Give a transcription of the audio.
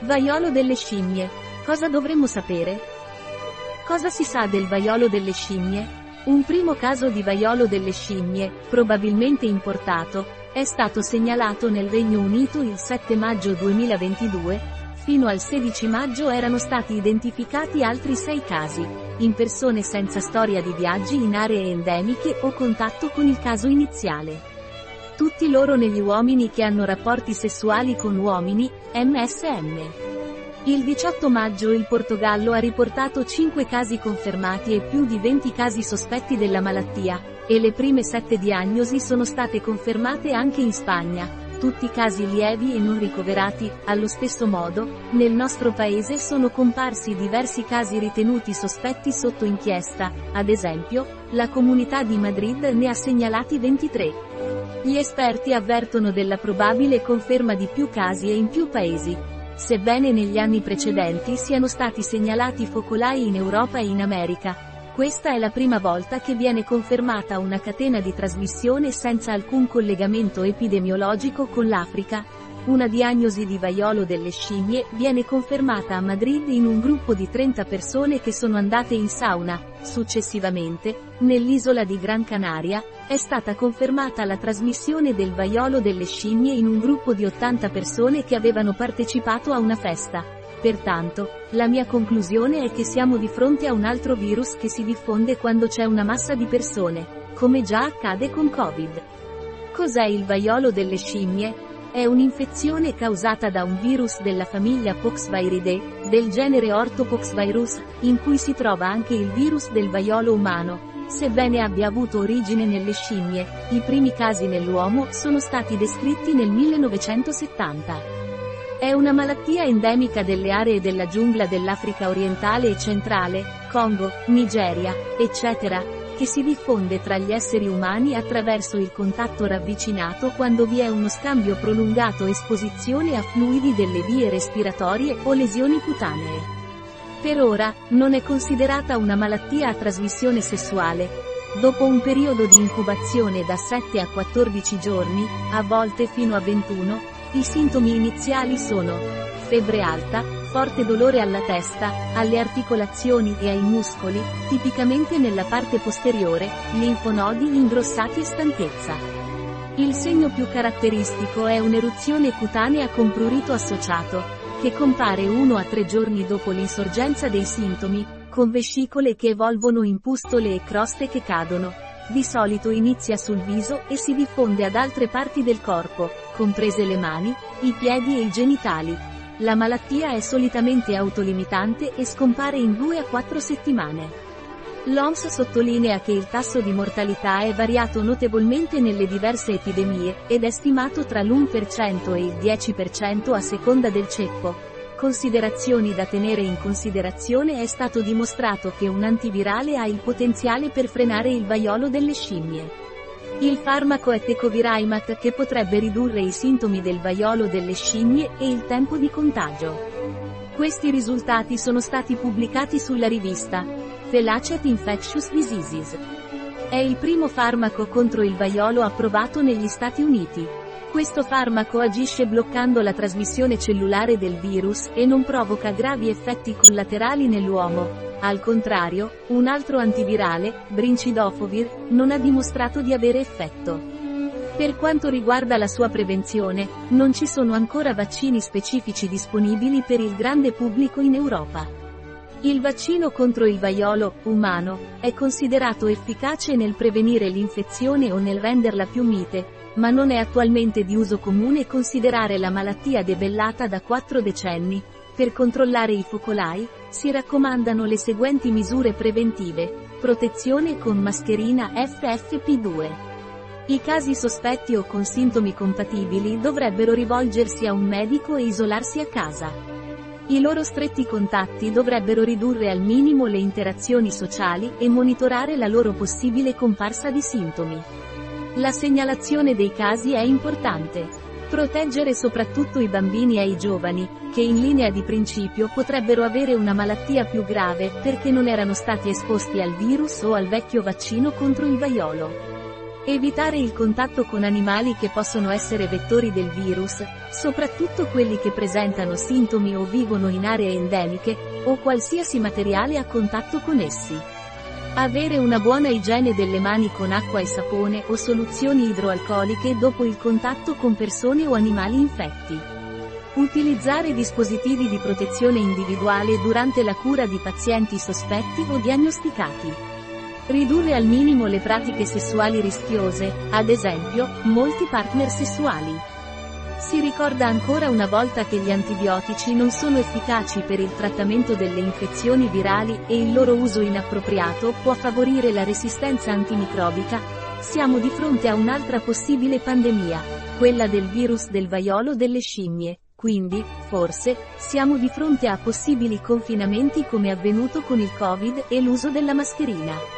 Vaiolo delle scimmie. Cosa dovremmo sapere? Cosa si sa del vaiolo delle scimmie? Un primo caso di vaiolo delle scimmie, probabilmente importato, è stato segnalato nel Regno Unito il 7 maggio 2022, fino al 16 maggio erano stati identificati altri 6 casi, in persone senza storia di viaggi in aree endemiche o contatto con il caso iniziale. Tutti loro negli uomini che hanno rapporti sessuali con uomini, MSM. Il 18 maggio il Portogallo ha riportato 5 casi confermati e più di 20 casi sospetti della malattia, e le prime 7 diagnosi sono state confermate anche in Spagna, tutti casi lievi e non ricoverati, allo stesso modo, nel nostro paese sono comparsi diversi casi ritenuti sospetti sotto inchiesta, ad esempio, la Comunità di Madrid ne ha segnalati 23. Gli esperti avvertono della probabile conferma di più casi e in più paesi. Sebbene negli anni precedenti siano stati segnalati focolai in Europa e in America, questa è la prima volta che viene confermata una catena di trasmissione senza alcun collegamento epidemiologico con l'Africa, una diagnosi di vaiolo delle scimmie viene confermata a Madrid in un gruppo di 30 persone che sono andate in sauna. Successivamente, nell'isola di Gran Canaria, è stata confermata la trasmissione del vaiolo delle scimmie in un gruppo di 80 persone che avevano partecipato a una festa. Pertanto, la mia conclusione è che siamo di fronte a un altro virus che si diffonde quando c'è una massa di persone, come già accade con Covid. Cos'è il vaiolo delle scimmie? È un'infezione causata da un virus della famiglia Poxviridae, del genere Orthopoxvirus, in cui si trova anche il virus del vaiolo umano. Sebbene abbia avuto origine nelle scimmie, i primi casi nell'uomo sono stati descritti nel 1970. È una malattia endemica delle aree della giungla dell'Africa orientale e centrale, Congo, Nigeria, eccetera, che si diffonde tra gli esseri umani attraverso il contatto ravvicinato quando vi è uno scambio prolungato esposizione a fluidi delle vie respiratorie o lesioni cutanee. Per ora, non è considerata una malattia a trasmissione sessuale. Dopo un periodo di incubazione da 7 a 14 giorni, a volte fino a 21, i sintomi iniziali sono febbre alta, forte dolore alla testa, alle articolazioni e ai muscoli, tipicamente nella parte posteriore, linfonodi ingrossati e stanchezza. Il segno più caratteristico è un'eruzione cutanea con prurito associato, che compare 1 a 3 giorni dopo l'insorgenza dei sintomi, con vescicole che evolvono in pustole e croste che cadono. Di solito inizia sul viso e si diffonde ad altre parti del corpo, comprese le mani, i piedi e i genitali, la malattia è solitamente autolimitante e scompare in 2 a 4 settimane. L'OMS sottolinea che il tasso di mortalità è variato notevolmente nelle diverse epidemie, ed è stimato tra l'1% e il 10% a seconda del ceppo. Considerazioni da tenere in considerazione è stato dimostrato che un antivirale ha il potenziale per frenare il vaiolo delle scimmie. Il farmaco è Tecovirimat che potrebbe ridurre i sintomi del vaiolo delle scimmie e il tempo di contagio. Questi risultati sono stati pubblicati sulla rivista The Lancet Infectious Diseases. È il primo farmaco contro il vaiolo approvato negli Stati Uniti. Questo farmaco agisce bloccando la trasmissione cellulare del virus e non provoca gravi effetti collaterali nell'uomo, al contrario, un altro antivirale, Brincidofovir, non ha dimostrato di avere effetto. Per quanto riguarda la sua prevenzione, non ci sono ancora vaccini specifici disponibili per il grande pubblico in Europa. Il vaccino contro il vaiolo, umano, è considerato efficace nel prevenire l'infezione o nel renderla più mite, ma non è attualmente di uso comune considerare la malattia debellata da quattro decenni, per controllare i focolai, si raccomandano le seguenti misure preventive. Protezione con mascherina FFP2. I casi sospetti o con sintomi compatibili dovrebbero rivolgersi a un medico e isolarsi a casa. I loro stretti contatti dovrebbero ridurre al minimo le interazioni sociali e monitorare la loro possibile comparsa di sintomi. La segnalazione dei casi è importante. Proteggere soprattutto i bambini e i giovani, che in linea di principio potrebbero avere una malattia più grave perché non erano stati esposti al virus o al vecchio vaccino contro il vaiolo. Evitare il contatto con animali che possono essere vettori del virus, soprattutto quelli che presentano sintomi o vivono in aree endemiche, o qualsiasi materiale a contatto con essi. Avere una buona igiene delle mani con acqua e sapone o soluzioni idroalcoliche dopo il contatto con persone o animali infetti. Utilizzare dispositivi di protezione individuale durante la cura di pazienti sospetti o diagnosticati. Ridurre al minimo le pratiche sessuali rischiose, ad esempio, molti partner sessuali. Si ricorda ancora una volta che gli antibiotici non sono efficaci per il trattamento delle infezioni virali e il loro uso inappropriato può favorire la resistenza antimicrobica. Siamo di fronte a un'altra possibile pandemia, quella del virus del vaiolo delle scimmie. Quindi, forse, siamo di fronte a possibili confinamenti come avvenuto con il Covid e l'uso della mascherina.